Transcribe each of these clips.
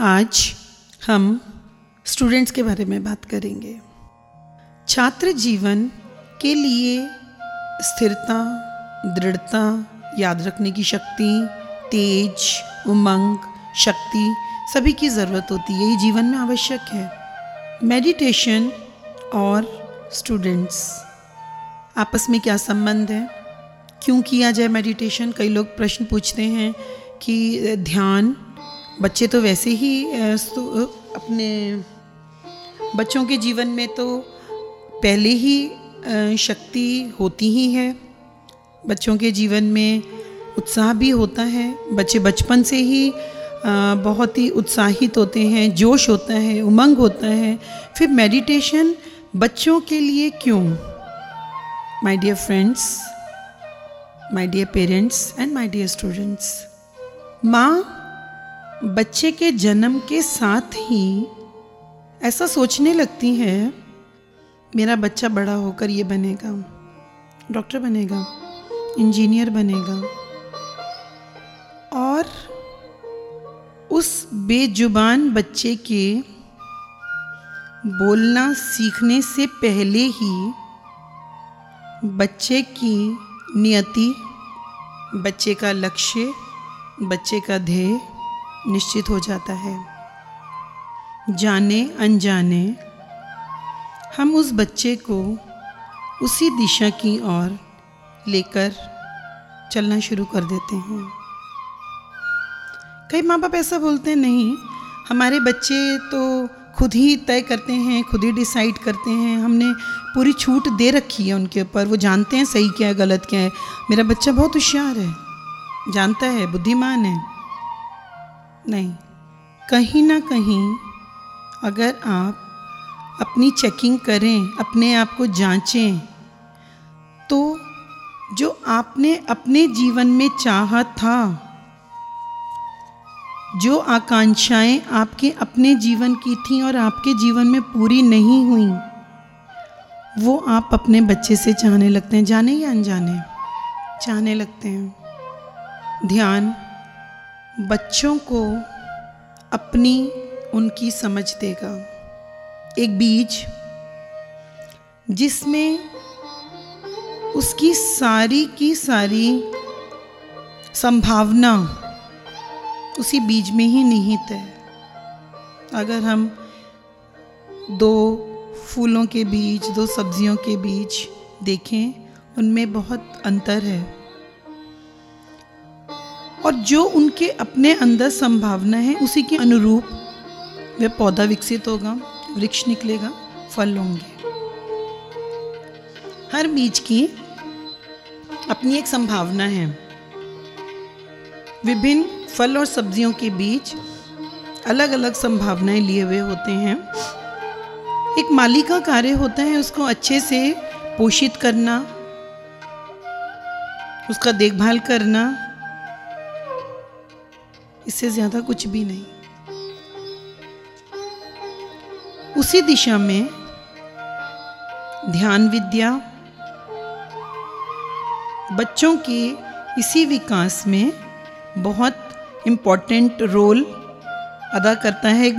आज हम स्टूडेंट्स के बारे में बात करेंगे। छात्र जीवन के लिए स्थिरता, दृढ़ता, याद रखने की शक्ति, तेज, उमंग, शक्ति सभी की ज़रूरत होती है, ये जीवन में आवश्यक है। मेडिटेशन और स्टूडेंट्स आपस में क्या संबंध है? क्यों किया जाए मेडिटेशन कई लोग प्रश्न पूछते हैं कि ध्यान बच्चे तो वैसे ही अपने बच्चों के जीवन में तो पहले ही शक्ति होती ही है। बच्चों के जीवन में उत्साह भी होता है। बच्चे बचपन से ही बहुत ही उत्साहित होते हैं, जोश होता है, उमंग होता है। फिर मेडिटेशन बच्चों के लिए क्यों? My dear friends my dear parents and my dear students माँ बच्चे के जन्म के साथ ही ऐसा सोचने लगती हैं, मेरा बच्चा बड़ा होकर ये बनेगा, डॉक्टर बनेगा, इंजीनियर बनेगा। और उस बेजुबान बच्चे के बोलना सीखने से पहले ही बच्चे की नियति, बच्चे का लक्ष्य, बच्चे का ध्येय निश्चित हो जाता है। जाने अनजाने, हम उस बच्चे को उसी दिशा की ओर लेकर चलना शुरू कर देते हैं। कई माँ बाप ऐसा बोलते हैं, नहीं, हमारे बच्चे तो खुद ही तय करते हैं, खुद ही डिसाइड करते हैं। हमने पूरी छूट दे रखी है उनके ऊपर, वो जानते हैं सही क्या है, गलत क्या है। मेरा बच्चा बहुत होशियार है, जानता है, बुद्धिमान है। नहीं, कहीं ना कहीं अगर आप अपनी चेकिंग करें, अपने आप को जांचें तो जो आपने अपने जीवन में चाहा था, जो आकांक्षाएँ आपके अपने जीवन की थी और आपके जीवन में पूरी नहीं हुई, वो आप अपने बच्चे से चाहने लगते हैं, जाने या अनजाने? चाहने लगते हैं। ध्यान बच्चों को अपनी उनकी समझ देगा। एक बीज जिसमें उसकी सारी की सारी संभावना उसी बीज में ही निहित है। अगर हम दो फूलों के बीज, दो सब्जियों के बीज देखें, उनमें बहुत अंतर है। और जो उनके अपने अंदर संभावना है, उसी के अनुरूप वह पौधा विकसित होगा, वृक्ष निकलेगा, फल होंगे। हर बीज की अपनी एक संभावना है। विभिन्न फल और सब्जियों के बीज अलग अलग संभावनाएँ लिए हुए होते हैं। एक माली का कार्य होता है, उसको अच्छे से पोषित करना, उसका देखभाल करना इससे ज़्यादा कुछ भी नहीं। उसी दिशा में ध्यान विद्या बच्चों के इसी विकास में बहुत इम्पोर्टेंट रोल अदा करता है, एक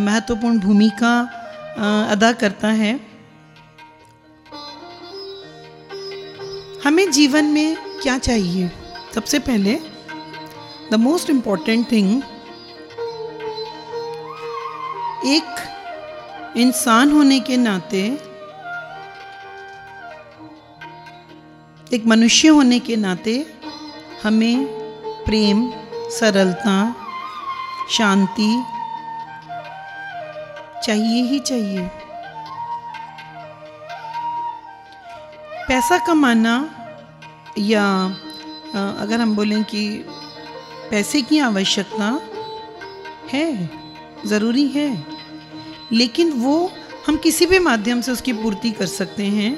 महत्वपूर्ण भूमिका अदा करता है। हमें जीवन में क्या चाहिए? सबसे पहले द मोस्ट इंपॉर्टेंट थिंग एक इंसान होने के नाते, एक मनुष्य होने के नाते हमें प्रेम, सरलता, शांति चाहिए ही चाहिए। पैसा कमाना या अगर हम बोलें कि पैसे की आवश्यकता है, ज़रूरी है। लेकिन वो हम किसी भी माध्यम से उसकी पूर्ति कर सकते हैं।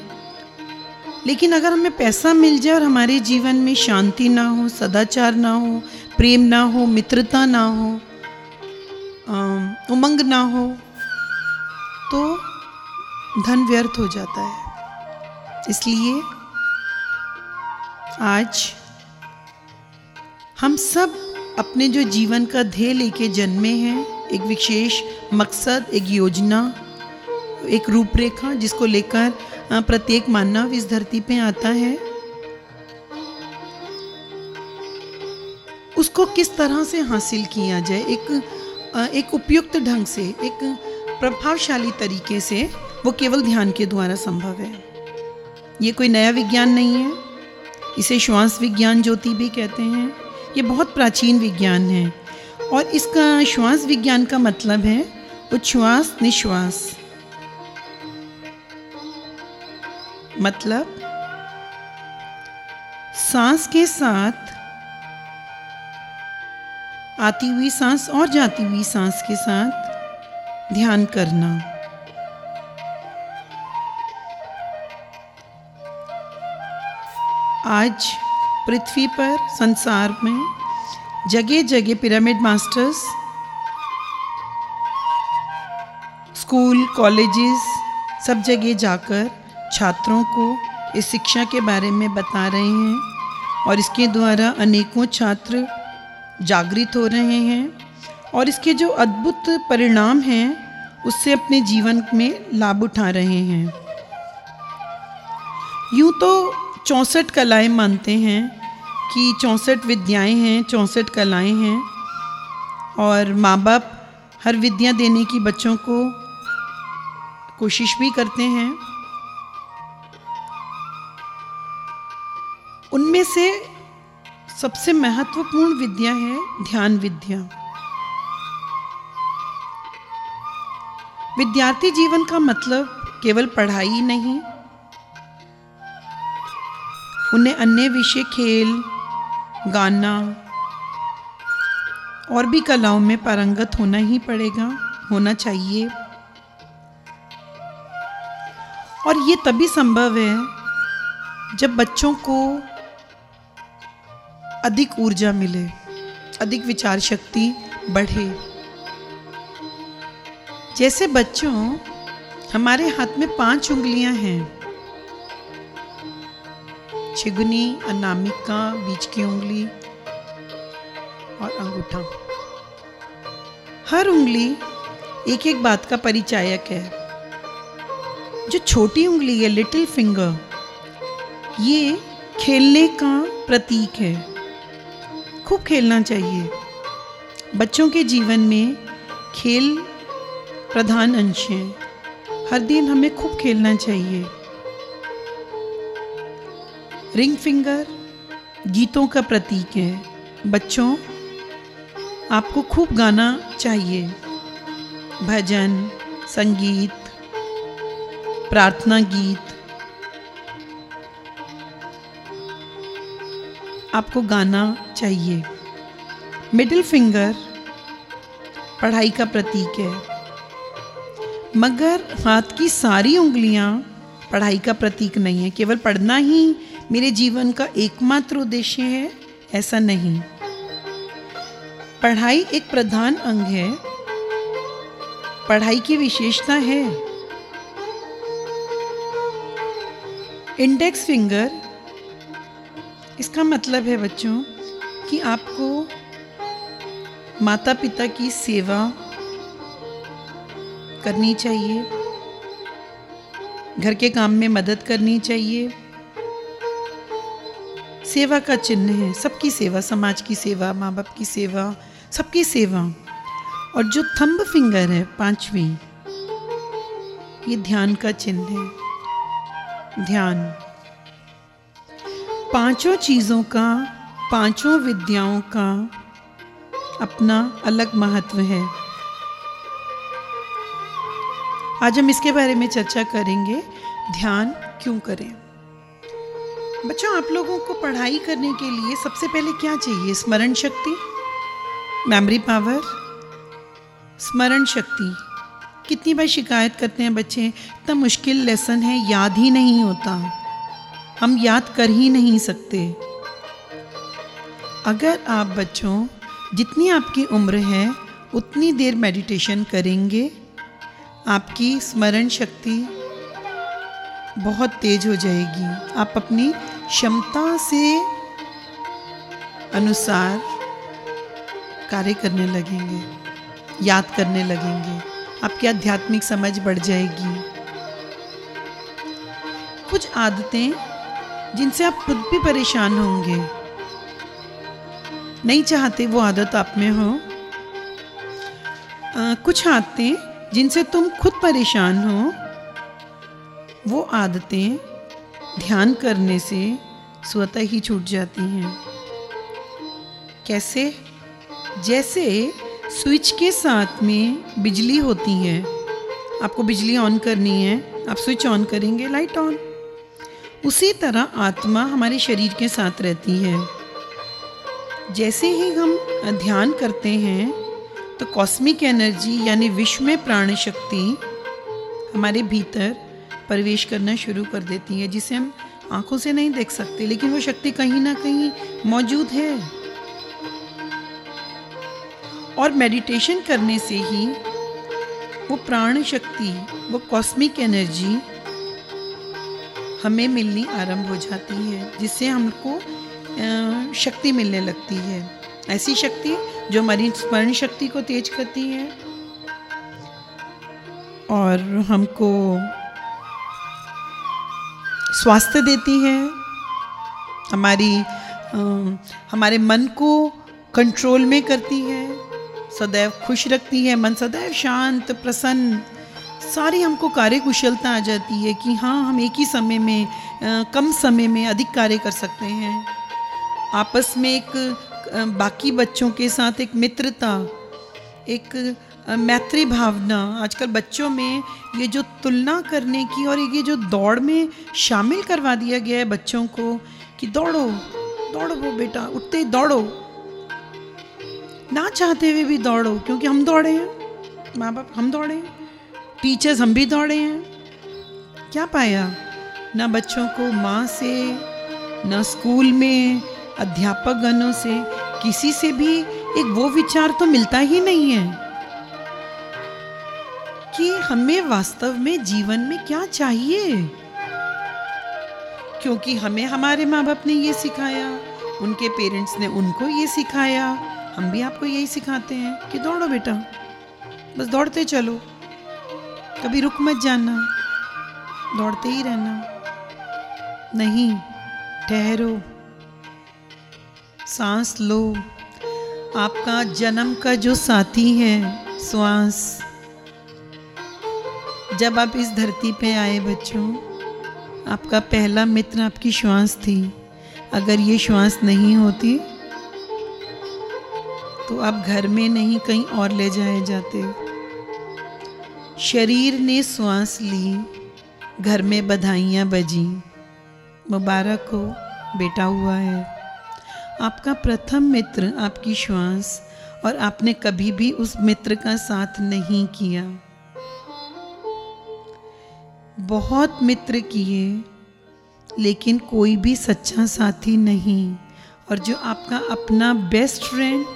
लेकिन अगर हमें पैसा मिल जाए और हमारे जीवन में शांति ना हो, सदाचार ना हो, प्रेम ना हो, मित्रता ना हो उमंग ना हो तो धन व्यर्थ हो जाता है। इसलिए आज हम सब अपने जो जीवन का ध्येय लेके जन्मे हैं, एक विशेष मकसद, एक योजना, एक रूपरेखा जिसको लेकर प्रत्येक मानव इस धरती पे आता है। उसको किस तरह से हासिल किया जाए? एक एक उपयुक्त ढंग से, एक प्रभावशाली तरीके से वो केवल ध्यान के द्वारा संभव है। ये कोई नया विज्ञान नहीं है। इसे श्वास विज्ञान ज्योति भी कहते हैं। ये बहुत प्राचीन विज्ञान है। और इसका श्वास विज्ञान का मतलब है उच्छ्वास निश्वास। मतलब सांस के साथ आती हुई सांस और जाती हुई सांस के साथ ध्यान करना। आज पृथ्वी पर, संसार में जगह जगह पिरामिड मास्टर्स स्कूल कॉलेजेस सब जगह जाकर छात्रों को इस शिक्षा के बारे में बता रहे हैं और इसके द्वारा अनेकों छात्र जागृत हो रहे हैं और इसके जो अद्भुत परिणाम हैं, उससे अपने जीवन में लाभ उठा रहे हैं। यूँ तो चौंसठ कलाएँ मानते हैं कि चौंसठ विद्याएँ हैं, चौंसठ कलाएँ हैं और माँ बाप हर विद्या देने की बच्चों को कोशिश भी करते हैं। उनमें से सबसे महत्वपूर्ण विद्या है ध्यान विद्या। विद्यार्थी जीवन का मतलब केवल पढ़ाई नहीं उन्हें अन्य विषय खेल, गाना और भी कलाओं में पारंगत होना ही पड़ेगा, होना चाहिए। और ये तभी संभव है जब बच्चों को अधिक ऊर्जा मिले, अधिक विचार शक्ति बढ़े। जैसे बच्चों, हमारे हाथ में पाँच उंगलियाँ हैं। छिगुनी अनामिका बीच की उंगली और अंगूठा। हर उंगली एक एक बात का परिचायक है। जो छोटी उंगली है, लिटिल फिंगर, ये खेलने का प्रतीक है। खूब खेलना चाहिए। बच्चों के जीवन में खेल प्रधान अंश हैं। हर दिन हमें खूब खेलना चाहिए। रिंग फिंगर गीतों का प्रतीक है। बच्चों, आपको खूब गाना चाहिए। भजन, संगीत, प्रार्थना गीत। आपको गाना चाहिए। मिडिल फिंगर पढ़ाई का प्रतीक है। मगर हाथ की सारी उंगलियाँ पढ़ाई का प्रतीक नहीं है। केवल पढ़ना ही मेरे जीवन का एकमात्र उद्देश्य है, ऐसा नहीं। पढ़ाई एक प्रधान अंग है। पढ़ाई की विशेषता है। इंडेक्स फिंगर, इसका मतलब है बच्चों, कि आपको माता पिता की सेवा करनी चाहिए। घर के काम में मदद करनी चाहिए। सेवा का चिन्ह है। सबकी सेवा, समाज की सेवा माँ बाप की सेवा, सबकी सेवा। और जो थंब फिंगर है, पांचवी, ये ध्यान का चिन्ह है। ध्यान। पाँचों चीज़ों का, पाँचों विद्याओं का अपना अलग महत्व है। आज हम इसके बारे में चर्चा करेंगे, ध्यान क्यों करें? बच्चों, आप लोगों को पढ़ाई करने के लिए सबसे पहले क्या चाहिए? स्मरण शक्ति? मेमोरी पावर स्मरण शक्ति। कितनी बार शिकायत करते हैं बच्चे, इतना मुश्किल लेसन है, याद ही नहीं होता। हम याद कर ही नहीं सकते। अगर आप बच्चों, जितनी आपकी उम्र है, उतनी देर मेडिटेशन करेंगे, आपकी स्मरण शक्ति बहुत तेज हो जाएगी। आप अपनी क्षमता से अनुसार कार्य करने लगेंगे याद करने लगेंगे। आपकी आध्यात्मिक समझ बढ़ जाएगी। कुछ आदतें जिनसे आप खुद भी परेशान होंगे। नहीं चाहते वो आदत आप में हो। आ, कुछ आदतें जिनसे तुम खुद परेशान हो वो आदतें ध्यान करने से स्वतः ही छूट जाती हैं। कैसे? जैसे स्विच के साथ में बिजली होती है। आपको बिजली ऑन करनी है, आप स्विच ऑन करेंगे, लाइट ऑन। उसी तरह आत्मा हमारे शरीर के साथ रहती है। जैसे ही हम ध्यान करते हैं तो कॉस्मिक एनर्जी यानी विश्व में प्राण शक्ति हमारे भीतर प्रवेश करना शुरू कर देती है, जिसे हम आँखों से नहीं देख सकते, लेकिन वो शक्ति कहीं ना कहीं मौजूद है। और मेडिटेशन करने से ही वो प्राण शक्ति, वो कॉस्मिक एनर्जी हमें मिलनी आरंभ हो जाती है, जिससे हमको शक्ति मिलने लगती है। ऐसी शक्ति जो हमारी स्मरण शक्ति को तेज करती है और हमको स्वास्थ्य देती है हमारी आ, हमारे मन को कंट्रोल में करती है सदैव खुश रखती है मन सदैव शांत प्रसन्न। सारी हमको कार्य कुशलता आ जाती है कि हाँ हम एक ही समय में आ, कम समय में अधिक कार्य कर सकते हैं। आपस में एक बाकी बच्चों के साथ एक मित्रता एक मैत्री भावना आजकल बच्चों में ये जो तुलना करने की और ये जो दौड़ में शामिल करवा दिया गया है बच्चों को कि दौड़ो दौड़ो वो बेटा, उठते ही दौड़ो। ना चाहते हुए भी दौड़ो, क्योंकि हम दौड़े हैं माँ बाप हम दौड़े हैं, टीचर्स हम भी दौड़े हैं। क्या पाया? ना बच्चों को माँ से, ना स्कूल में अध्यापक गणों से, किसी से भी एक वो विचार तो मिलता ही नहीं है। कि हमें वास्तव में जीवन में क्या चाहिए? क्योंकि हमें हमारे माँ बाप ने ये सिखाया, उनके पेरेंट्स ने उनको ये सिखाया, हम भी आपको यही सिखाते हैं कि दौड़ो बेटा, बस दौड़ते चलो। कभी रुक मत जाना, दौड़ते ही रहना। नहीं, ठहरो, सांस लो। आपका जन्म का जो साथी है, श्वास। जब आप इस धरती पे आए बच्चों, आपका पहला मित्र आपकी श्वास थी। अगर ये श्वास नहीं होती तो आप घर में नहीं कहीं और ले जाए जाते। शरीर ने श्वास ली, घर में बधाइयाँ बजी। मुबारक हो, बेटा हुआ है। आपका प्रथम मित्र आपकी श्वास, और आपने कभी भी उस मित्र का साथ नहीं किया। बहुत मित्र किए, लेकिन कोई भी सच्चा साथी नहीं। और जो आपका अपना बेस्ट फ्रेंड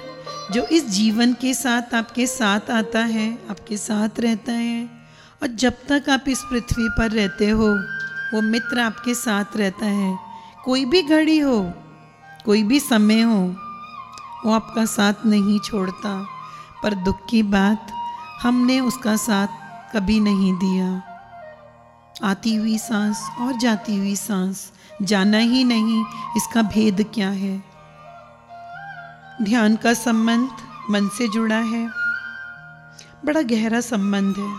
जो इस जीवन के साथ आपके साथ आता है, आपके साथ रहता है, और जब तक आप इस पृथ्वी पर रहते हो, वो मित्र आपके साथ रहता है। कोई भी घड़ी हो, कोई भी समय हो, वो आपका साथ नहीं छोड़ता। पर दुख की बात, हमने उसका साथ कभी नहीं दिया। आती हुई सांस और जाती हुई सांस। जाना ही नहीं, इसका भेद क्या है? ध्यान का संबंध मन से जुड़ा है। बड़ा गहरा संबंध है।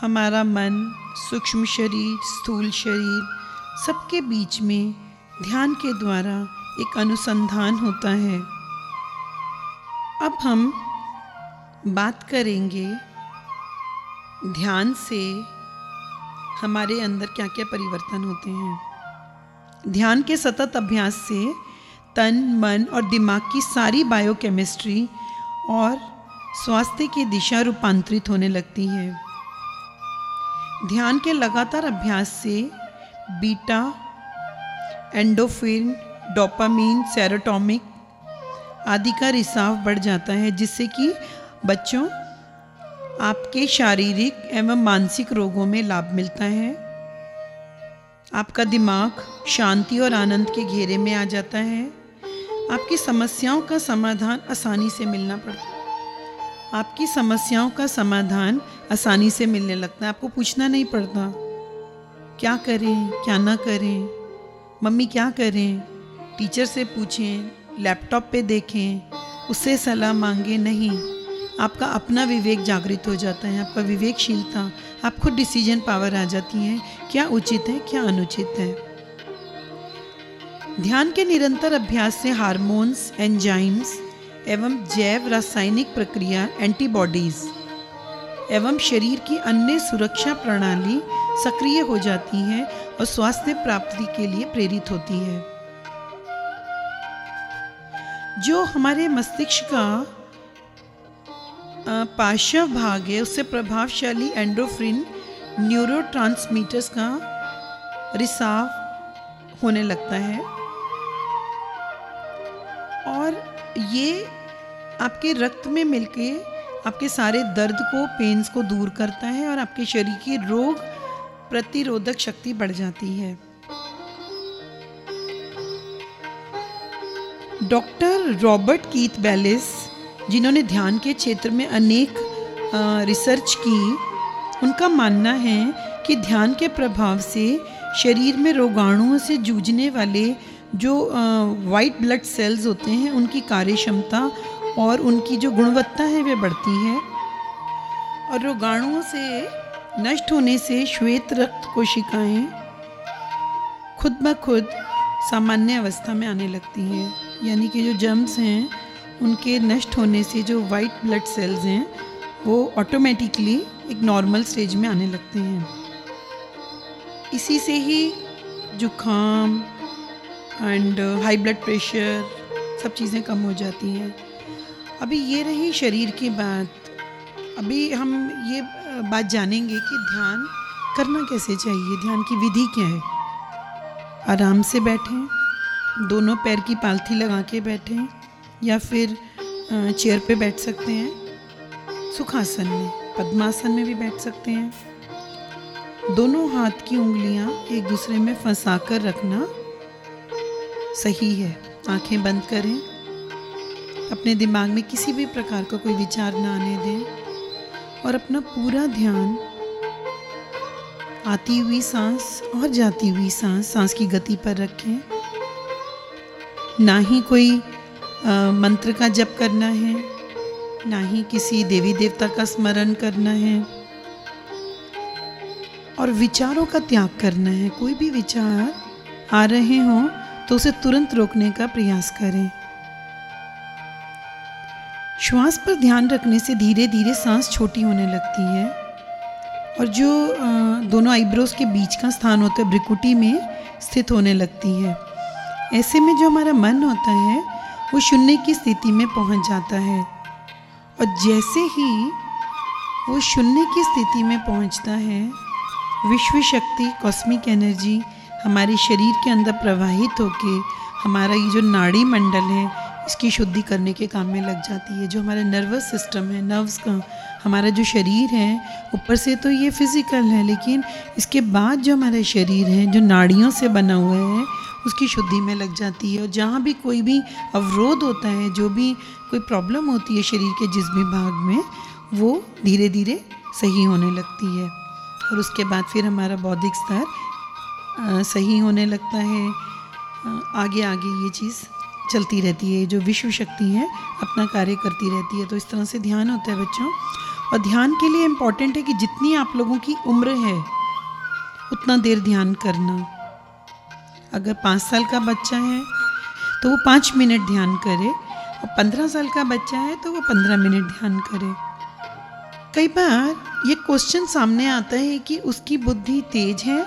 हमारा मन, सूक्ष्म शरीर, स्थूल शरीर, सबके बीच में ध्यान के द्वारा एक अनुसंधान होता है। अब हम बात करेंगे ध्यान से हमारे अंदर क्या क्या परिवर्तन होते हैं। ध्यान के सतत अभ्यास से तन, मन और दिमाग की सारी बायोकेमिस्ट्री और स्वास्थ्य की दिशा रूपांतरित होने लगती है। ध्यान के लगातार अभ्यास से बीटा एंडोफिन डोपामीन सेरोटोमिक आदि का रिसाव बढ़ जाता है, जिससे कि बच्चों आपके शारीरिक एवं मानसिक रोगों में लाभ मिलता है। आपका दिमाग शांति और आनंद के घेरे में आ जाता है। आपकी समस्याओं का समाधान आसानी से मिलना पड़ता आपकी समस्याओं का समाधान आसानी से मिलने लगता है। आपको पूछना नहीं पड़ता, क्या करें? क्या ना करें? मम्मी क्या करें? टीचर से पूछें, लैपटॉप पे देखें, उससे सलाह मांगे? नहीं। आपका अपना विवेक जागृत हो जाता है, आपका विवेकशीलता आप खुद डिसीज़न पावर आ जाती है, क्या उचित है, क्या अनुचित है। ध्यान के निरंतर अभ्यास से हार्मोन्स एंजाइम्स एवं जैव रासायनिक प्रक्रिया एंटीबॉडीज एवं शरीर की अन्य सुरक्षा प्रणाली सक्रिय हो जाती है और स्वास्थ्य प्राप्ति के लिए प्रेरित होती है। जो हमारे मस्तिष्क का पार्श्व भाग है उससे प्रभावशाली एंडोफ्रिन न्यूरो का रिसाव होने लगता है। और ये आपके रक्त में मिलके आपके सारे दर्द को पेन्स को दूर करता है और आपके शरीर की रोग प्रतिरोधक शक्ति बढ़ जाती है। डॉक्टर रॉबर्ट कीथ बैलिस जिन्होंने ध्यान के क्षेत्र में अनेक रिसर्च की, उनका मानना है कि ध्यान के प्रभाव से शरीर में रोगाणुओं से जूझने वाले जो वाइट ब्लड सेल्स होते हैं, उनकी कार्य क्षमता और उनकी जो गुणवत्ता है, वे बढ़ती है। और रोगाणुओं से नष्ट होने से श्वेत रक्त कोशिकाएँ खुद ब खुद सामान्य अवस्था में आने लगती हैं। यानी कि जो जम्स हैं उनके नष्ट होने से जो वाइट ब्लड सेल्स हैं, वो ऑटोमेटिकली एक नॉर्मल स्टेज में आने लगते हैं। इसी से ही जुखाम एंड हाई ब्लड प्रेशर सब चीज़ें कम हो जाती हैं। अभी ये रही शरीर की बात। अभी हम ये बात जानेंगे कि ध्यान करना कैसे चाहिए? ध्यान की विधि क्या है? आराम से बैठें, दोनों पैर की पालथी लगा के बैठें या फिर चेयर पे बैठ सकते हैं। सुखासन में, पद्मासन में भी बैठ सकते हैं। दोनों हाथ की उंगलियाँ एक दूसरे में फंसा कर रखना सही है। आँखें बंद करें। अपने दिमाग में किसी भी प्रकार का कोई विचार ना आने दें। और अपना पूरा ध्यान, आती हुई सांस और जाती हुई सांस सांस की गति पर रखें। ना ही कोई मंत्र का जप करना है, ना ही किसी देवी देवता का स्मरण करना है। और विचारों का त्याग करना है। कोई भी विचार आ रहे हों तो उसे तुरंत रोकने का प्रयास करें। श्वास पर ध्यान रखने से धीरे धीरे सांस छोटी होने लगती है। और जो दोनों आईब्रोज के बीच का स्थान होता है, ब्रिकुटी में स्थित होने लगती है। ऐसे में जो हमारा मन होता है वो शून्य की स्थिति में पहुँच जाता है। और जैसे ही वो शून्य की स्थिति में पहुँचता है विश्व शक्ति कॉस्मिक एनर्जी हमारे शरीर के अंदर प्रवाहित होके हमारा ये जो नाड़ी मंडल है, इसकी शुद्धि करने के काम में लग जाती है। जो हमारा नर्वस सिस्टम है नर्व्स का हमारा जो शरीर है, ऊपर से तो ये फ़िज़िकल है, लेकिन इसके बाद जो हमारा शरीर है, जो नाड़ियों से बना हुआ है उसकी शुद्धि में लग जाती है और जहाँ भी कोई भी अवरोध होता है, जो भी कोई प्रॉब्लम होती है शरीर के जिस भी भाग में, वो धीरे धीरे सही होने लगती है। और उसके बाद फिर हमारा बौद्धिक स्तर सही होने लगता है। आगे आगे ये चीज़ चलती रहती है, जो विश्व शक्ति है, अपना कार्य करती रहती है। तो इस तरह से ध्यान होता है बच्चों। और ध्यान के लिए इंपॉर्टेंट है कि जितनी आप लोगों की उम्र है, उतना देर ध्यान करना। अगर पाँच साल का बच्चा है तो वो पाँच मिनट ध्यान करे। और पंद्रह साल का बच्चा है तो वो पंद्रह मिनट ध्यान करे। कई बार ये क्वेश्चन सामने आता है कि उसकी बुद्धि तेज है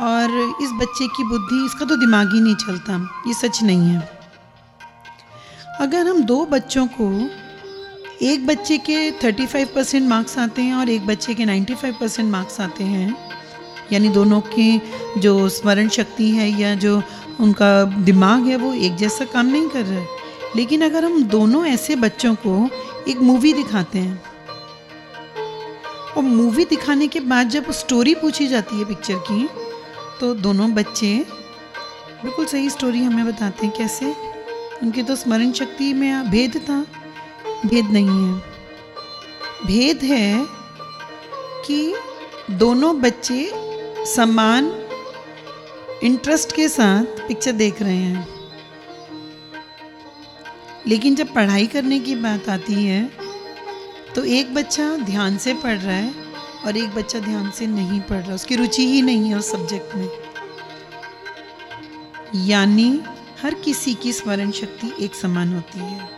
और इस बच्चे की बुद्धि, इसका तो दिमाग ही नहीं चलता। ये सच नहीं है। अगर हम दो बच्चों को एक बच्चे के 35 परसेंट मार्क्स आते हैं और एक बच्चे के 95 परसेंट मार्क्स आते हैं यानी दोनों की जो स्मरण शक्ति है या जो उनका दिमाग है, वो एक जैसा काम नहीं कर रहा। है लेकिन अगर हम दोनों ऐसे बच्चों को एक मूवी दिखाते हैं, और मूवी दिखाने के बाद जब स्टोरी पूछी जाती है पिक्चर की तो दोनों बच्चे बिल्कुल सही स्टोरी हमें बताते हैं कैसे। उनकी तो स्मरण शक्ति में भेद था। भेद नहीं है। भेद है कि दोनों बच्चे समान इंटरेस्ट के साथ पिक्चर देख रहे हैं। लेकिन जब पढ़ाई करने की बात आती है तो एक बच्चा ध्यान से पढ़ रहा है और एक बच्चा ध्यान से नहीं पढ़ रहा। उसकी रुचि ही नहीं है उस सब्जेक्ट में। यानी हर किसी की स्मरण शक्ति एक समान होती है।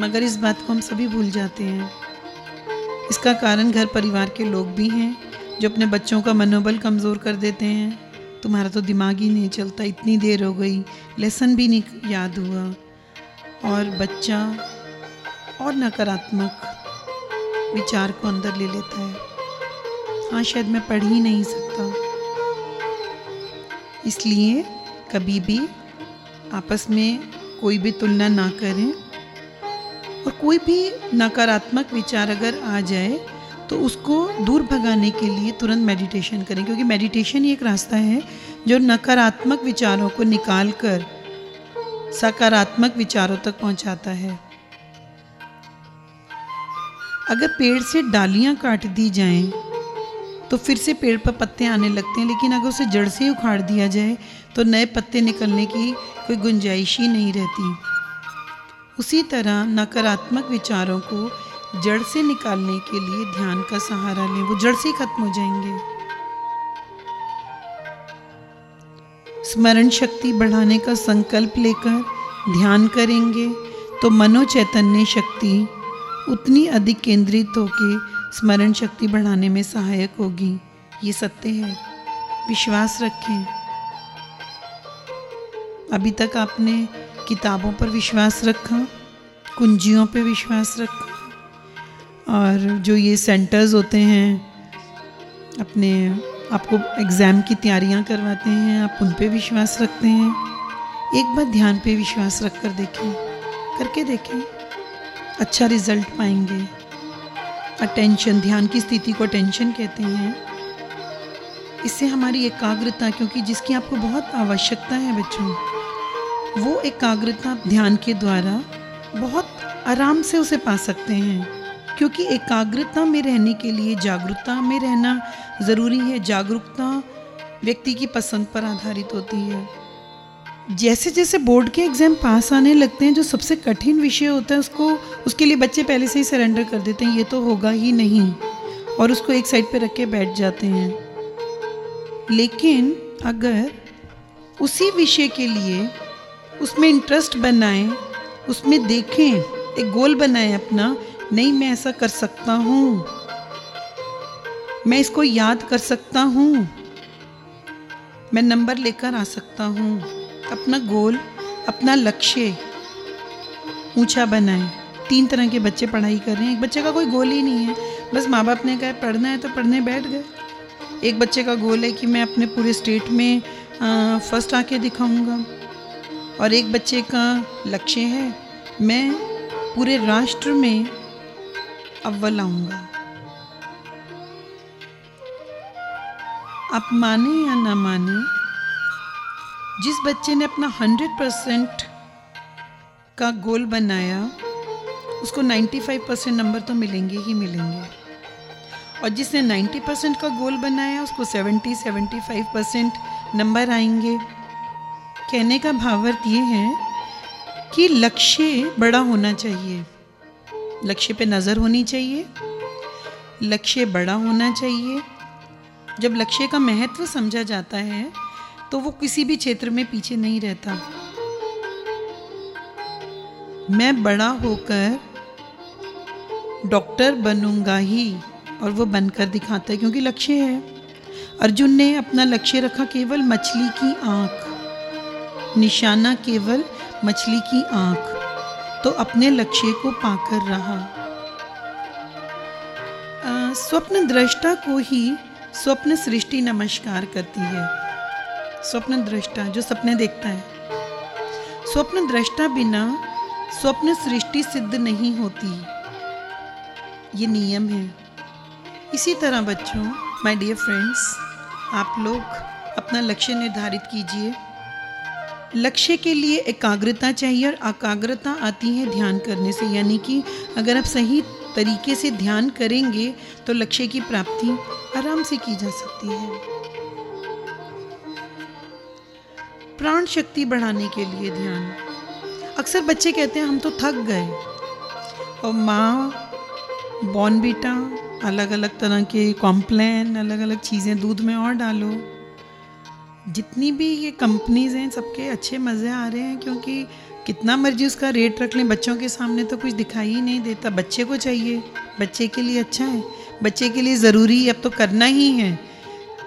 मगर इस बात को हम सभी भूल जाते हैं। इसका कारण घर परिवार के लोग भी हैं। जो अपने बच्चों का मनोबल कमज़ोर कर देते हैं। तुम्हारा तो दिमाग ही नहीं चलता, इतनी देर हो गई लेसन भी नहीं याद हुआ। और बच्चा और नकारात्मक विचार को अंदर ले लेता है। हाँ शायद मैं पढ़ ही नहीं सकता। इसलिए कभी भी आपस में कोई भी तुलना ना करें। और कोई भी नकारात्मक विचार अगर आ जाए तो उसको दूर भगाने के लिए तुरंत मेडिटेशन करें, क्योंकि मेडिटेशन ही एक रास्ता है जो नकारात्मक विचारों को निकाल कर सकारात्मक विचारों तक पहुंचाता है। अगर पेड़ से डालियाँ काट दी जाएँ तो फिर से पेड़ पर पत्ते आने लगते हैं, लेकिन अगर उसे जड़ से उखाड़ दिया जाए तो नए पत्ते निकलने की कोई गुंजाइश ही नहीं रहती। उसी तरह नकारात्मक विचारों को जड़ से निकालने के लिए ध्यान का सहारा लें। वो जड़ से खत्म हो जाएँगे। स्मरण शक्ति बढ़ाने का संकल्प लेकर ध्यान करेंगे तो मनोचैतन्य शक्ति उतनी अधिक केंद्रित होकर स्मरण शक्ति बढ़ाने में सहायक होगी। ये सत्य है। विश्वास रखें। अभी तक आपने किताबों पर विश्वास रखा, कुंजियों पर विश्वास रखा और जो ये सेंटर्स होते हैं, अपने आपको एग्ज़ाम की तैयारियाँ करवाते हैं, आप उन पे विश्वास रखते हैं। एक बार ध्यान पे विश्वास रख कर देखें, करके देखें। अच्छा रिज़ल्ट पाएँगे। अटेंशन ध्यान की स्थिति को अटेंशन कहते हैं। इससे हमारी एकाग्रता, क्योंकि जिसकी आपको बहुत आवश्यकता है बच्चों, वो एकाग्रता ध्यान के द्वारा बहुत आराम से उसे पा सकते हैं। क्योंकि एकाग्रता में रहने के लिए जागरूकता में रहना ज़रूरी है। जागरूकता व्यक्ति की पसंद पर आधारित होती है। जैसे जैसे बोर्ड के एग्ज़ाम पास आने लगते हैं, जो सबसे कठिन विषय होता है, उसको, उसके लिए बच्चे पहले से ही सरेंडर कर देते हैं, ये तो होगा ही नहीं। और उसको एक साइड पे रख के बैठ जाते हैं। लेकिन अगर उसी विषय के लिए उसमें इंटरेस्ट बनाएँ, उसमें देखें, एक गोल बनाएँ अपना नहीं, मैं ऐसा कर सकता हूँ। मैं इसको याद कर सकता हूँ। मैं नंबर लेकर आ सकता हूँ। अपना गोल, अपना लक्ष्य ऊँचा बनाएँ। तीन तरह के बच्चे पढ़ाई कर रहे हैं। एक बच्चे का कोई गोल ही नहीं है। बस माँ बाप ने कहा, पढ़ना है तो पढ़ने बैठ गए। एक बच्चे का गोल है कि मैं अपने पूरे स्टेट में फ़र्स्ट आके दिखाऊँगा। और एक बच्चे का लक्ष्य है, मैं पूरे राष्ट्र में अव्वल आऊँगा। आप माने या ना माने, जिस बच्चे ने अपना हंड्रेड परसेंट का गोल बनाया, उसको 95 परसेंट नंबर तो मिलेंगे ही मिलेंगे। और जिसने 90 परसेंट का गोल बनाया, उसको 70 75 परसेंट नंबर आएँगे। कहने का भावार्थ ये है कि लक्ष्य बड़ा होना चाहिए। लक्ष्य पे नज़र होनी चाहिए। लक्ष्य बड़ा होना चाहिए। जब लक्ष्य का महत्व समझा जाता है तो वो किसी भी क्षेत्र में पीछे नहीं रहता। मैं बड़ा होकर डॉक्टर बनूँगा ही, और वो बनकर दिखाता है, क्योंकि लक्ष्य है। अर्जुन ने अपना लक्ष्य रखा केवल मछली की आँख। निशाना केवल मछली की आँख। तो अपने लक्ष्य को पाकर रहा। स्वप्न दृष्टा को ही स्वप्न सृष्टि नमस्कार करती है। स्वप्न दृष्टा, जो सपने देखता है। स्वप्न दृष्टा बिना स्वप्न सृष्टि सिद्ध नहीं होती। ये नियम है। इसी तरह बच्चों माय डियर फ्रेंड्स आप लोग अपना लक्ष्य निर्धारित कीजिए। लक्ष्य के लिए एकाग्रता चाहिए और एकाग्रता आती है ध्यान करने से। यानी कि अगर आप सही तरीके से ध्यान करेंगे तो लक्ष्य की प्राप्ति आराम से की जा सकती है। प्राण शक्ति बढ़ाने के लिए ध्यान। अक्सर बच्चे कहते हैं, हम तो थक गए। और माँ बॉर्नबीटा अलग अलग तरह के कॉम्प्लेन अलग अलग चीज़ें दूध में और डालो। जितनी भी ये कंपनीज़ हैं, सबके अच्छे मज़े आ रहे हैं क्योंकि कितना मर्ज़ी उसका रेट रख लें। बच्चों के सामने तो कुछ दिखाई ही नहीं देता। बच्चे को चाहिए। बच्चे के लिए अच्छा है। बच्चे के लिए ज़रूरी अब तो करना ही है।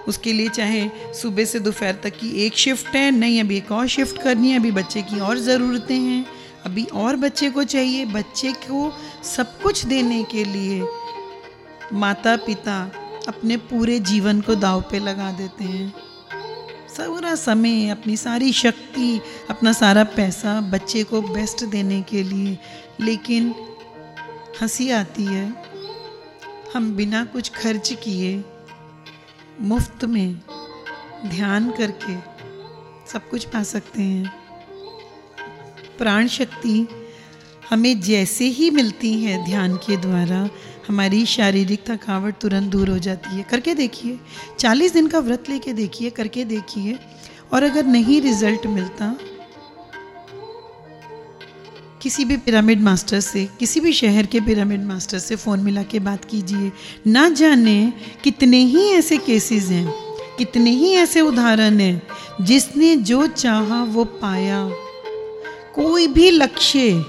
उसके लिए चाहे सुबह से दोपहर तक की एक शिफ्ट है, नहीं, अभी एक और शिफ्ट करनी है। अभी बच्चे की और ज़रूरतें हैं। अभी और बच्चे को चाहिए। बच्चे को सब कुछ देने के लिए माता पिता अपने पूरे जीवन को दाव पे लगा देते हैं। सारा समय, अपनी सारी शक्ति, अपना सारा पैसा बच्चे को बेस्ट देने के लिए। लेकिन हँसी आती है। हम बिना कुछ खर्च किए, मुफ़्त में ध्यान करके सब कुछ पा सकते हैं। प्राण शक्ति हमें जैसे ही मिलती है ध्यान के द्वारा हमारी शारीरिक थकावट तुरंत दूर हो जाती है। करके देखिए, चालीस दिन का व्रत लेके देखिए, करके देखिए, और अगर नहीं रिज़ल्ट मिलता, किसी भी पिरामिड मास्टर से, किसी भी शहर के पिरामिड मास्टर से फ़ोन मिला के बात कीजिए। ना जाने कितने ही ऐसे केसेस हैं, कितने ही ऐसे उदाहरण हैं, जिसने जो चाहा वो पाया। कोई भी लक्ष्य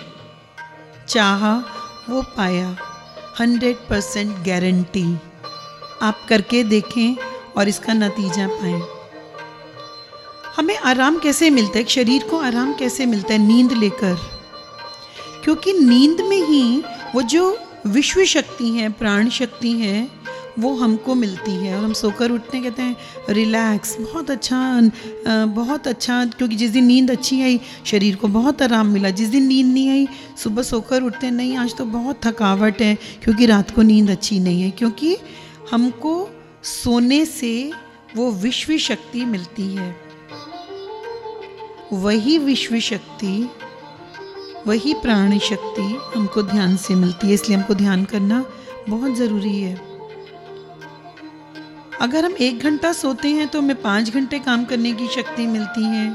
चाहा वो पाया। हंड्रेड परसेंट गारंटी आप करके देखें और इसका नतीजा पाएँ। हमें आराम कैसे मिलता है? शरीर को आराम कैसे मिलता है? नींद लेकर। क्योंकि नींद में ही वो जो विश्व शक्ति हैं, प्राण शक्ति है वो हमको मिलती है और हम सोकर उठते कहते हैं, रिलैक्स, बहुत अच्छा बहुत अच्छा क्योंकि जिस दिन नींद अच्छी आई, शरीर को बहुत आराम मिला। जिस दिन नींद नहीं आई, सुबह सोकर उठते हैं, नहीं, आज तो बहुत थकावट है, क्योंकि रात को नींद अच्छी नहीं है। क्योंकि हमको सोने से वो विश्व शक्ति मिलती है। वही विश्व शक्ति वही प्राण शक्ति हमको ध्यान से मिलती है, इसलिए हमको ध्यान करना बहुत ज़रूरी है। अगर हम एक घंटा सोते हैं तो हमें पाँच घंटे काम करने की शक्ति मिलती है।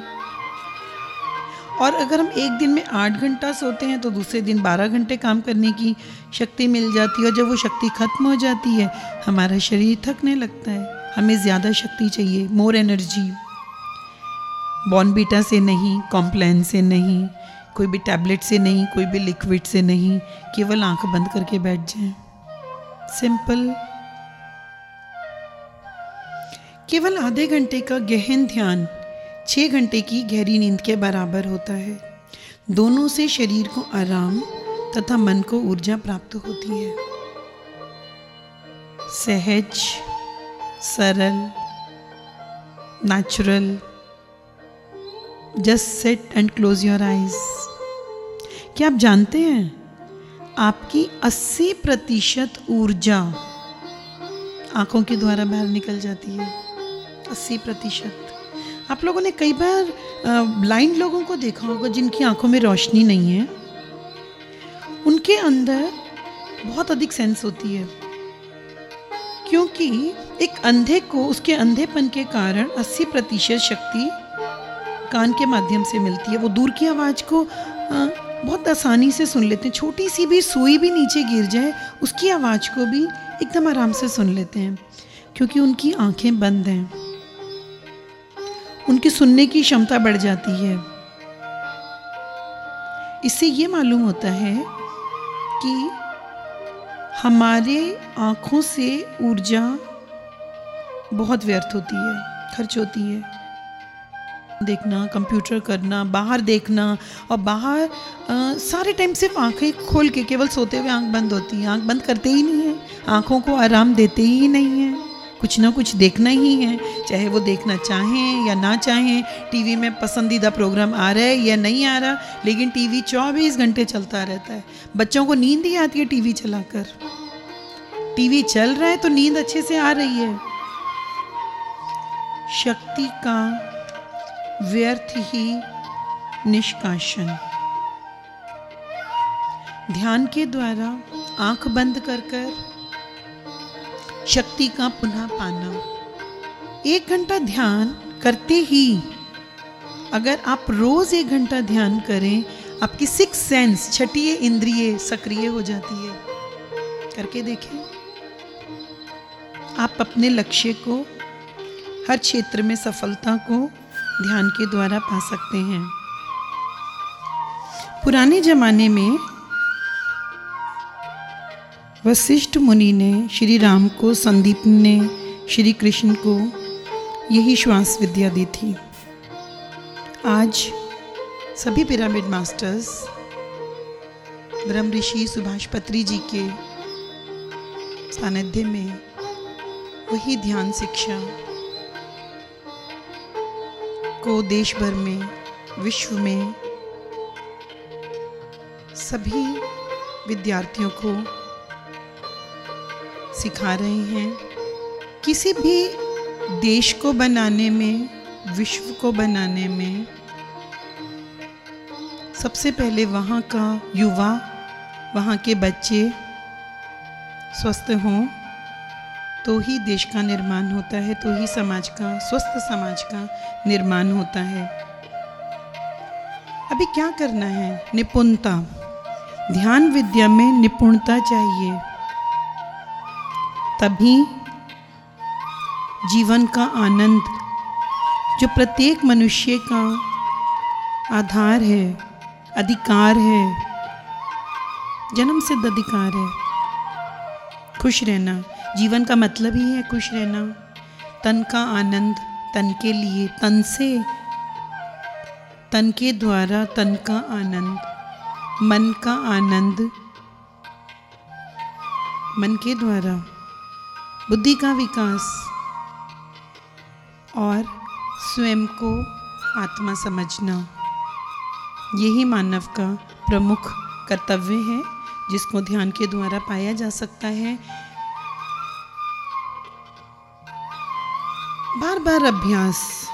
और अगर हम एक दिन में आठ घंटा सोते हैं तो दूसरे दिन बारह घंटे काम करने की शक्ति मिल जाती है और जब वो शक्ति खत्म हो जाती है, हमारा शरीर थकने लगता है। हमें ज़्यादा शक्ति चाहिए मोर एनर्जी बॉर्नबीटा से नहीं कॉम्प्लान से नहीं, कोई भी टैबलेट से नहीं, कोई भी लिक्विड से नहीं, केवल आँख बंद करके बैठ जाएँ। सिंपल केवल आधे घंटे का गहन ध्यान छः घंटे की गहरी नींद के बराबर होता है। दोनों से शरीर को आराम तथा मन को ऊर्जा प्राप्त होती है। सहज, सरल natural just set and close your eyes क्या आप जानते हैं, आपकी 80 प्रतिशत ऊर्जा आँखों के द्वारा बाहर निकल जाती है? अस्सी प्रतिशत। आप लोगों ने कई बार ब्लाइंड लोगों को देखा होगा जिनकी आँखों में रोशनी नहीं है। उनके अंदर बहुत अधिक सेंस होती है। क्योंकि एक अंधे को उसके अंधेपन के कारण 80 प्रतिशत शक्ति कान के माध्यम से मिलती है। वो दूर की आवाज़ को आ, बहुत आसानी से सुन लेते हैं। छोटी सी भी सुई भी नीचे गिर जाए उसकी आवाज़ को भी एकदम आराम से सुन लेते हैं। क्योंकि उनकी आँखें बंद हैं। उनकी सुनने की क्षमता बढ़ जाती है। इससे ये मालूम होता है कि हमारे आँखों से ऊर्जा बहुत व्यर्थ होती है खर्च होती है। देखना कंप्यूटर करना बाहर देखना और बाहर आ, सारे टाइम सिर्फ़ आँखें खोल के केवल सोते हुए आँख बंद होती है। आँख बंद करते ही नहीं है आँखों को आराम देते ही नहीं है। कुछ ना कुछ देखना ही है, चाहे वो देखना चाहें या ना चाहें, टीवी में पसंदीदा प्रोग्राम आ रहा है या नहीं आ रहा, लेकिन टीवी 24 घंटे चलता रहता है। बच्चों को नींद ही आती है टीवी चलाकर। टीवी चल रहा है तो नींद अच्छे से आ रही है। शक्ति का व्यर्थ ही निष्काशन ध्यान के द्वारा आँख बंद कर कर शक्ति का पुनः पाना। एक घंटा ध्यान करते ही अगर आप रोज एक घंटा ध्यान करें, आपकी सिक्स सेंस छठी इंद्रिय सक्रिय हो जाती है। करके देखें। आप अपने लक्ष्य को, हर क्षेत्र में सफलता को ध्यान के द्वारा पा सकते हैं। पुराने जमाने में वशिष्ठ मुनि ने श्री राम को, संदीप ने, श्री कृष्ण को यही श्वास विद्या दी थी। आज सभी पिरामिड मास्टर्स, ब्रह्म ऋषि सुभाष पत्री जी के सानिध्य में वही ध्यान शिक्षा को देश भर में, विश्व में सभी विद्यार्थियों को सिखा रहे हैं। किसी भी देश को बनाने में, विश्व को बनाने में, सबसे पहले वहाँ का युवा, वहाँ के बच्चे स्वस्थ हों तो ही देश का निर्माण होता है तो ही समाज का, स्वस्थ समाज का निर्माण होता है। अभी क्या करना है? निपुणता। ध्यान विद्या में निपुणता चाहिए। तभी जीवन का आनंद, जो प्रत्येक मनुष्य का आधार है, अधिकार है, जन्म सिद्ध अधिकार है। खुश रहना। जीवन का मतलब ही है खुश रहना। तन का आनंद, तन के लिए, तन से, तन के द्वारा तन का आनंद। मन का आनंद, मन के द्वारा। बुद्धि का विकास और स्वयं को आत्मा समझना। यही मानव का प्रमुख कर्तव्य है, जिसको ध्यान के द्वारा पाया जा सकता है। बार बार अभ्यास।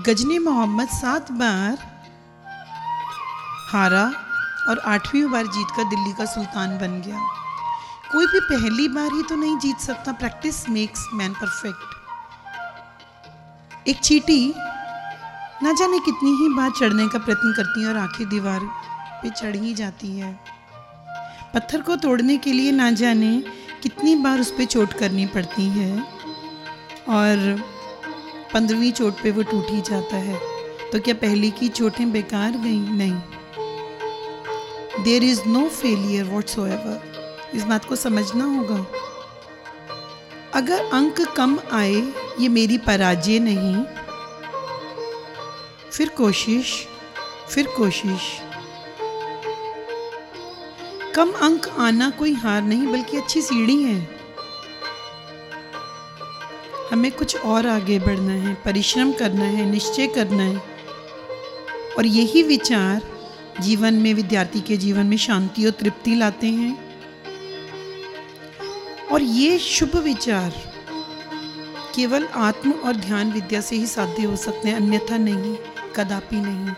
गजनी मोहम्मद सात बार हारा और आठवीं बार जीतकर दिल्ली का सुल्तान बन गया। कोई भी पहली बार ही तो नहीं जीत सकता। प्रैक्टिस मेक्स मैन परफेक्ट एक चीटी ना जाने कितनी ही बार चढ़ने का प्रयत्न करती है और आखिर दीवार पे चढ़ ही जाती है। पत्थर को तोड़ने के लिए ना जाने कितनी बार उस पर चोट करनी पड़ती है और पंद्रहवीं चोट पे वो टूट ही जाता है। तो क्या पहले की चोटें बेकार गई? नहीं। There is no failure whatsoever इस बात को समझना होगा। अगर अंक कम आए, ये मेरी पराजय नहीं। फिर कोशिश फिर कोशिश। कम अंक आना कोई हार नहीं, बल्कि अच्छी सीढ़ी है। हमें कुछ और आगे बढ़ना है, परिश्रम करना है, निश्चय करना है। और यही विचार जीवन में, विद्यार्थी के जीवन में शांति और तृप्ति लाते हैं। और ये शुभ विचार केवल आत्म और ध्यान विद्या से ही साध्य हो सकते हैं, अन्यथा नहीं, कदापि नहीं।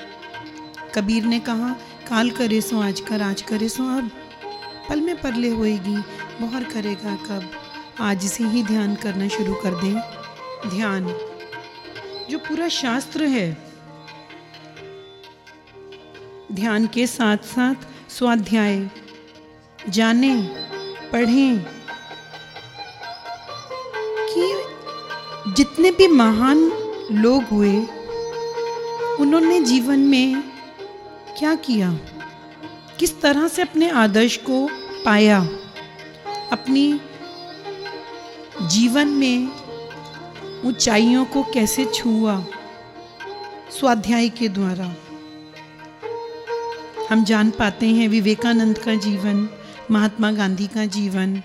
कबीर ने कहा, काल करे सो, आज कर, आज करे सो, अब पल में परले होएगी बहुर करेगा कब? आज से ही ध्यान करना शुरू कर दें। ध्यान, जो पूरा शास्त्र है, ध्यान के साथ साथ स्वाध्याय, जाने, पढ़ें जितने भी महान लोग हुए, उन्होंने जीवन में क्या किया? किस तरह से अपने आदर्श को पाया? अपनी जीवन में ऊंचाइयों को कैसे छुआ? स्वाध्याय के द्वारा। हम जान पाते हैं विवेकानंद का जीवन, महात्मा गांधी का जीवन,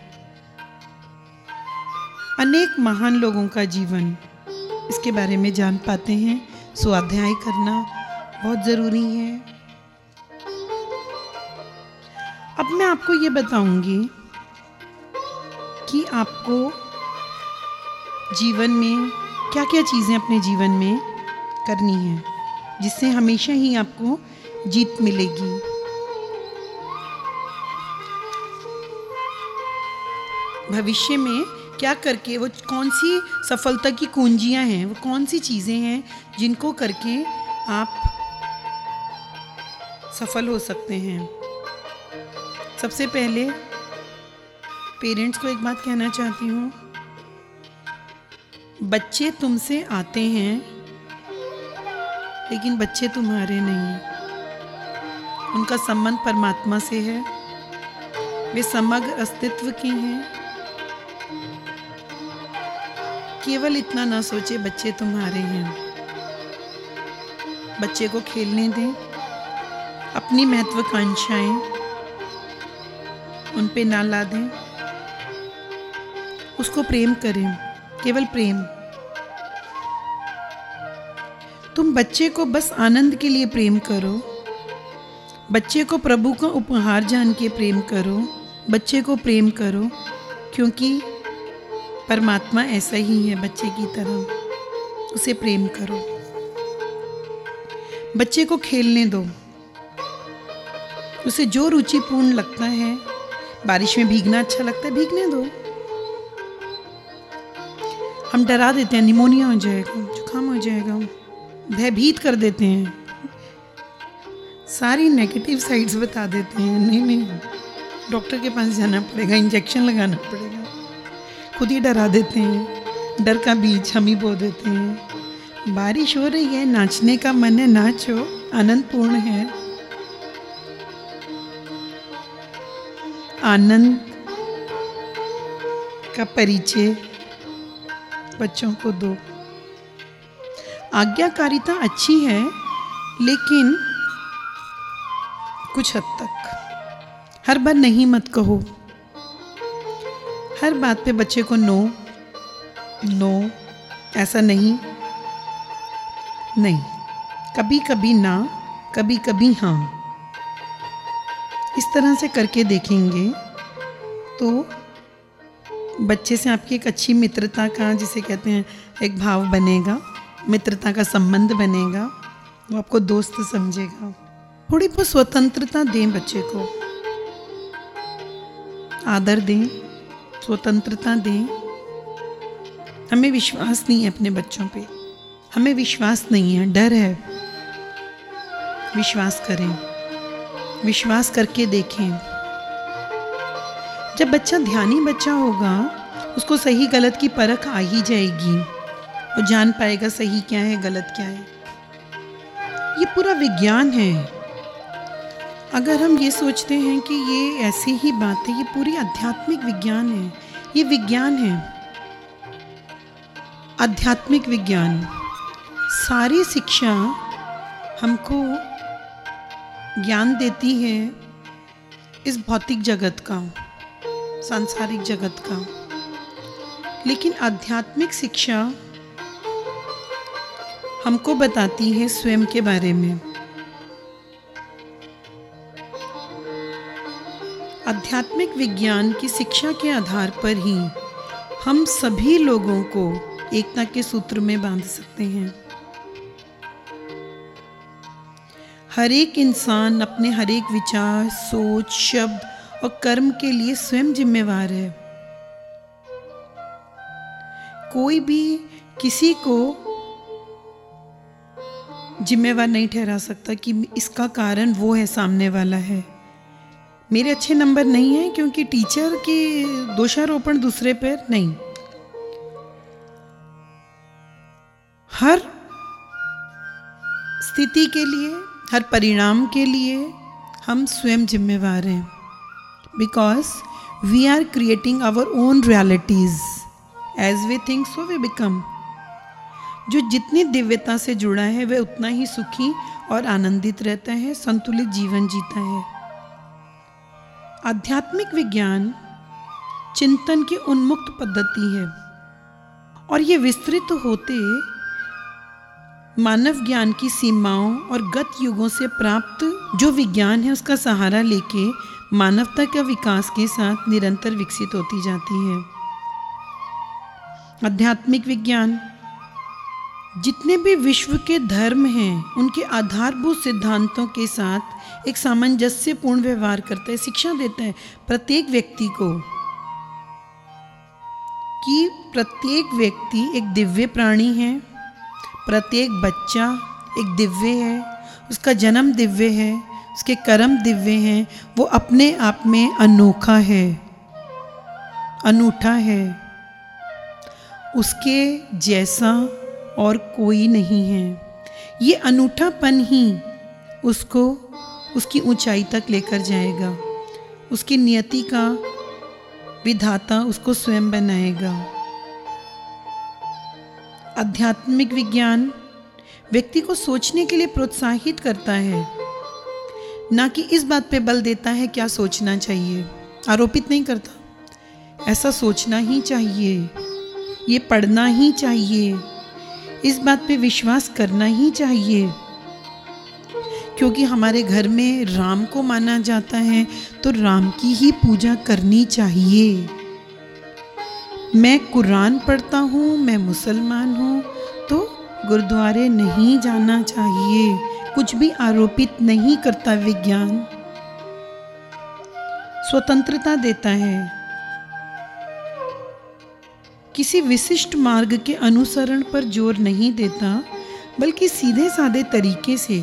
अनेक महान लोगों का जीवन। के बारे में जान पाते हैं। स्वाध्याय करना बहुत ज़रूरी है। अब मैं आपको ये बताऊँगी कि आपको जीवन में क्या क्या चीज़ें अपने जीवन में करनी है, जिससे हमेशा ही आपको जीत मिलेगी। भविष्य में क्या करके, वो कौन सी सफलता की कुंजियाँ हैं, वो कौन सी चीज़ें हैं जिनको करके आप सफल हो सकते हैं? सबसे पहले पेरेंट्स को एक बात कहना चाहती हूँ। बच्चे तुमसे आते हैं, लेकिन बच्चे तुम्हारे नहीं उनका संबंध परमात्मा से है। वे समग्र अस्तित्व के हैं। केवल इतना ना सोचे बच्चे तुम्हारे हैं। बच्चे को खेलने दें, अपनी महत्वाकांक्षाएँ उन पे ना ला दें उसको प्रेम करें, केवल प्रेम। तुम बच्चे को बस आनंद के लिए प्रेम करो। बच्चे को प्रभु का उपहार जान के प्रेम करो। बच्चे को प्रेम करो, क्योंकि परमात्मा ऐसा ही है बच्चे की तरह। उसे प्रेम करो। बच्चे को खेलने दो। उसे जो रुचिपूर्ण लगता है, बारिश में भीगना अच्छा लगता है, भीगने दो। हम डरा देते हैं, निमोनिया हो जाएगा, जुकाम हो जाएगा, भयभीत कर देते हैं। सारी नेगेटिव साइड्स बता देते हैं। नहीं नहीं डॉक्टर के पास जाना पड़ेगा इंजेक्शन लगाना पड़ेगा। खुद ही डरा देते हैं। डर का बीज हम ही बो देते हैं। बारिश हो रही है, नाचने का मन है, नाचो आनंद पूर्ण है। आनंद का परिचय बच्चों को दो। आज्ञाकारिता अच्छी है, लेकिन कुछ हद तक। हर बार नहीं मत कहो। हर बात पे बच्चे को नो नो, ऐसा नहीं। नहीं कभी कभी ना कभी कभी हाँ। इस तरह से करके देखेंगे तो बच्चे से आपकी एक अच्छी मित्रता का, जिसे कहते हैं, एक भाव बनेगा, मित्रता का संबंध बनेगा, वो आपको दोस्त समझेगा। थोड़ी बहुत स्वतंत्रता दें बच्चे को। आदर दें। स्वतंत्रता दें। हमें विश्वास नहीं है अपने बच्चों पे। हमें विश्वास नहीं है, डर है। विश्वास करें। विश्वास करके देखें। जब बच्चा ध्यानी बच्चा होगा, उसको सही गलत की परख आ ही जाएगी। वो जान पाएगा सही क्या है, गलत क्या है। ये पूरा विज्ञान है। अगर हम ये सोचते हैं कि ये ऐसी ही बात है ये पूरी आध्यात्मिक विज्ञान है, ये विज्ञान है। आध्यात्मिक विज्ञान, सारी शिक्षा हमको ज्ञान देती है इस भौतिक जगत का, सांसारिक जगत का। लेकिन आध्यात्मिक शिक्षा हमको बताती है स्वयं के बारे में। आध्यात्मिक विज्ञान की शिक्षा के आधार पर ही हम सभी लोगों को एकता के सूत्र में बाँध सकते हैं। हर एक इंसान अपने हर एक विचार, सोच, शब्द और कर्म के लिए स्वयं जिम्मेवार है। कोई भी किसी को जिम्मेवार नहीं ठहरा सकता कि इसका कारण वो है, सामने वाला है। मेरे अच्छे नंबर नहीं हैं क्योंकि टीचर की दोषारोपण दूसरे पर नहीं। हर स्थिति के लिए, हर परिणाम के लिए हम स्वयं जिम्मेवार हैं। Because we are creating our own realities as we think so we become जो जितनी दिव्यता से जुड़ा है, वह उतना ही सुखी और आनंदित रहता है, संतुलित जीवन जीता है। आध्यात्मिक विज्ञान चिंतन की उन्मुक्त पद्धति है। और ये विस्तृत होते मानव ज्ञान की सीमाओं और गत युगों से प्राप्त जो विज्ञान है, उसका सहारा लेके मानवता का विकास के साथ निरंतर विकसित होती जाती है। आध्यात्मिक विज्ञान जितने भी विश्व के धर्म हैं, उनके आधारभूत सिद्धांतों के साथ एक सामंजस्यपूर्ण व्यवहार करता है, शिक्षा देता है प्रत्येक व्यक्ति को। कि प्रत्येक व्यक्ति एक दिव्य प्राणी है, प्रत्येक बच्चा एक दिव्य है, उसका जन्म दिव्य है, उसके कर्म दिव्य हैं, वो अपने आप में अनोखा है, अनूठा है। उसके जैसा और कोई नहीं है। ये अनूठापन ही उसको, उसकी ऊंचाई तक लेकर जाएगा। उसकी नियति का विधाता उसको स्वयं बनाएगा। आध्यात्मिक विज्ञान व्यक्ति को सोचने के लिए प्रोत्साहित करता है। ना कि इस बात पे बल देता है क्या सोचना चाहिए। आरोपित नहीं करता। ऐसा सोचना ही चाहिए। ये पढ़ना ही चाहिए। इस बात पे विश्वास करना ही चाहिए। क्योंकि हमारे घर में राम को माना जाता है तो राम की ही पूजा करनी चाहिए। मैं कुरान पढ़ता हूँ, मैं मुसलमान हूँ तो गुरुद्वारे नहीं जाना चाहिए। कुछ भी आरोपित नहीं करता विज्ञान। स्वतंत्रता देता है। किसी विशिष्ट मार्ग के अनुसरण पर ज़ोर नहीं देता बल्कि सीधे साधे तरीके से।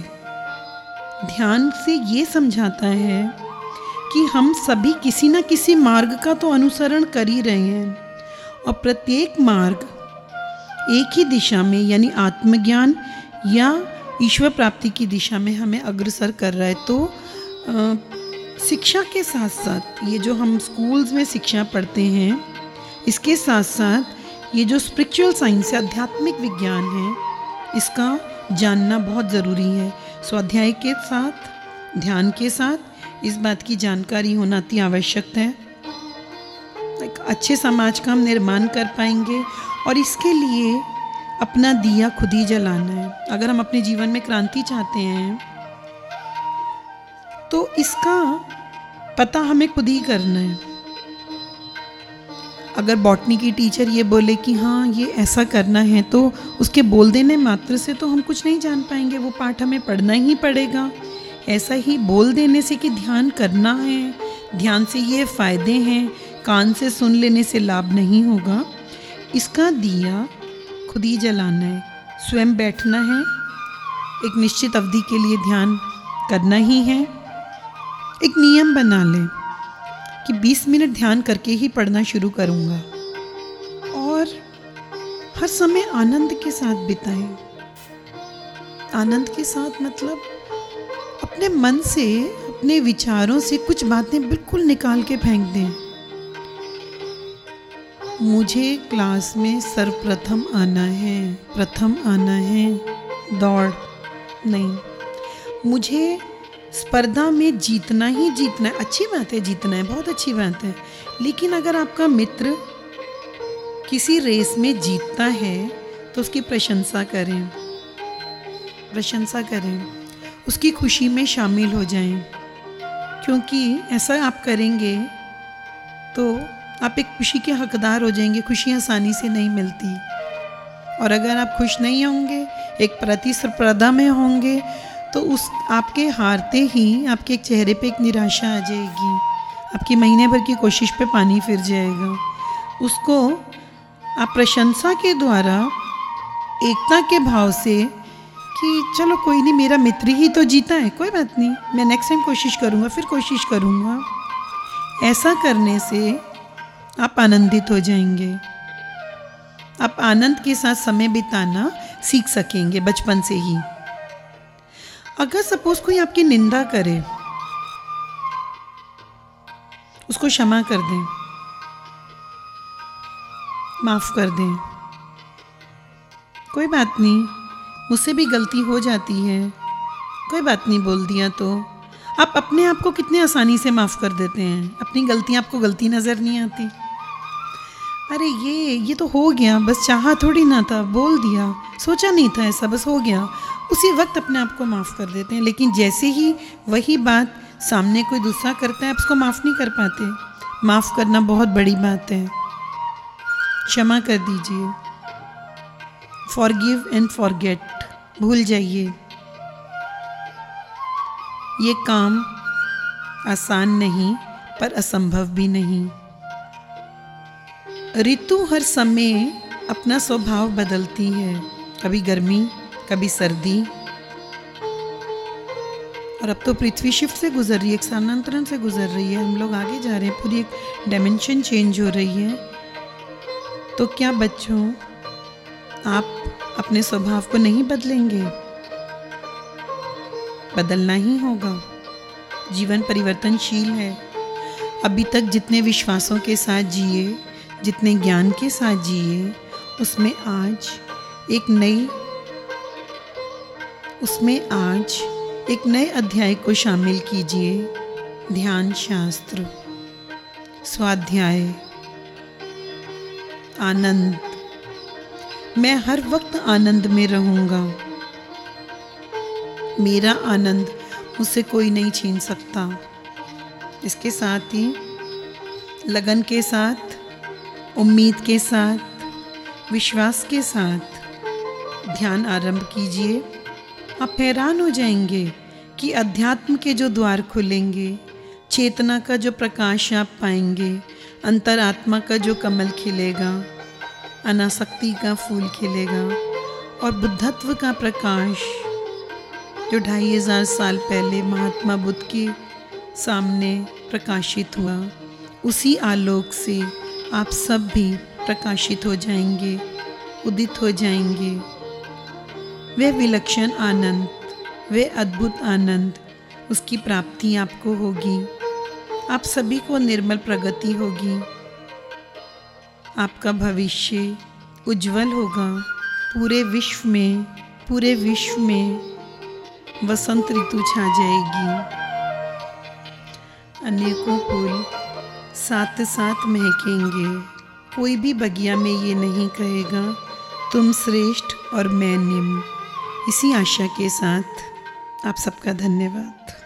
ध्यान से ये समझाता है कि हम सभी किसी न किसी मार्ग का तो अनुसरण कर ही रहे हैं और प्रत्येक मार्ग एक ही दिशा में यानी आत्मज्ञान या ईश्वर प्राप्ति की दिशा में हमें अग्रसर कर रहा है। तो आ, शिक्षा के साथ साथ ये जो हम स्कूल्स में शिक्षा पढ़ते हैं इसके साथ साथ ये जो स्पिरिचुअल साइंस है, आध्यात्मिक विज्ञान है, इसका जानना बहुत ज़रूरी है। स्वाध्याय के साथ, ध्यान के साथ इस बात की जानकारी होना अति आवश्यक है। एक अच्छे समाज का हम निर्माण कर पाएँगे और इसके लिए अपना दिया खुद ही जलाना है। अगर हम अपने जीवन में क्रांति चाहते हैं तो इसका पता हमें खुद ही करना है। अगर बॉटनी की टीचर ये बोले कि हाँ ये ऐसा करना है तो उसके बोल देने मात्र से तो हम कुछ नहीं जान पाएँगे। वो पाठ हमें पढ़ना ही पड़ेगा। ऐसा ही बोल देने से कि ध्यान करना है। ध्यान से ये फ़ायदे हैं। कान से सुन लेने से लाभ नहीं होगा। इसका दिया खुद ही जलाना है। स्वयं बैठना है। एक निश्चित अवधि के लिए ध्यान करना ही है। एक नियम बना लें। कि 20 मिनट ध्यान करके ही पढ़ना शुरू करूँगा। और हर समय आनंद के साथ बिताएँ। आनंद के साथ मतलब अपने मन से, अपने विचारों से कुछ बातें बिल्कुल निकाल के फेंक दें। मुझे क्लास में सर्वप्रथम आना है, प्रथम आना है, दौड़। नहीं, मुझे स्पर्धा में जीतना ही जीतना है। अच्छी बात है, जीतना है, बहुत अच्छी बात है। लेकिन अगर आपका मित्र किसी रेस में जीतता है तो उसकी प्रशंसा करें। प्रशंसा करें। उसकी खुशी में शामिल हो जाएँ। क्योंकि ऐसा आप करेंगे तो आप एक खुशी के हकदार हो जाएँगे, खुशी आसानी से नहीं मिलती। और अगर आप खुश नहीं होंगे, एक प्रतिस्पर्धा में होंगे तो उस, आपके हारते ही आपके एक चेहरे पे एक निराशा आ जाएगी। आपकी महीने भर की कोशिश पे पानी फिर जाएगा। उसको आप प्रशंसा के द्वारा, एकता के भाव से कि चलो कोई नहीं, मेरा मित्र ही तो जीता है, कोई बात नहीं, मैं नेक्स्ट टाइम कोशिश करूँगा, फिर कोशिश करूँगा। ऐसा करने से आप आनंदित हो जाएँगे। आप आनंद के साथ समय बिताना सीख सकेंगे, बचपन से ही। अगर सपोज़ कोई आपकी निंदा करे, उसको क्षमा कर दें, माफ़ कर दें। कोई बात नहीं, मुझसे भी गलती हो जाती है। कोई बात नहीं बोल दिया तो। आप अपने आप को कितने आसानी से माफ़ कर देते हैं? अपनी गलती, आपको गलती नज़र नहीं आती। अरे ये ये तो हो गया, बस चाहा थोड़ी ना था, बोल दिया। सोचा नहीं था ऐसा, बस हो गया। उसी वक्त अपने आप को माफ़ कर देते हैं। लेकिन जैसे ही वही बात सामने कोई दूसरा करता है, आप उसको माफ़ नहीं कर पाते। माफ़ करना बहुत बड़ी बात है। क्षमा कर दीजिए। फॉरगिव एंड फॉरगेट भूल जाइए। ये काम आसान नहीं, पर असंभव भी नहीं। ऋतु हर समय अपना स्वभाव बदलती है। कभी गर्मी कभी सर्दी। और अब तो पृथ्वी शिफ्ट से गुजर रही है, एक स्थानांतरण से गुजर रही है। हम लोग आगे जा रहे हैं, पूरी एक डायमेंशन चेंज हो रही है। तो क्या बच्चों, आप अपने स्वभाव को नहीं बदलेंगे? बदलना ही होगा। जीवन परिवर्तनशील है। अभी तक जितने विश्वासों के साथ जिए, जितने ज्ञान के साथ जिए, उसमें आज एक नई उसमें आज एक नए अध्याय को शामिल कीजिए। ध्यान शास्त्र, स्वाध्याय। आनंद। मैं हर वक्त आनंद में रहूँगा। मेरा आनंद मुझसे कोई नहीं छीन सकता। इसके साथ ही लगन के साथ, उम्मीद के साथ, विश्वास के साथ ध्यान आरंभ कीजिए। आप हैरान हो जाएँगे कि अध्यात्म के जो द्वार खुलेंगे, चेतना का जो प्रकाश आप पाएँगे, अंतरात्मा का जो कमल खिलेगा, अनासक्ति का फूल खिलेगा और बुद्धत्व का प्रकाश जो ढाई हज़ार साल पहले महात्मा बुद्ध के सामने प्रकाशित हुआ, उसी आलोक से आप सब भी प्रकाशित हो जाएँगे, उदित हो जाएँगे। वह विलक्षण आनंद वह अद्भुत आनंद, उसकी प्राप्ति आपको होगी। आप सभी को निर्मल प्रगति होगी। आपका भविष्य उज्जवल होगा। पूरे विश्व में, पूरे विश्व में वसंत ऋतु छा जाएगी। अनेकों फूल साथ साथ महकेंगे। कोई भी बगिया में ये नहीं कहेगा, तुम श्रेष्ठ और मैं निम्न। इसी आशा के साथ आप सबका धन्यवाद।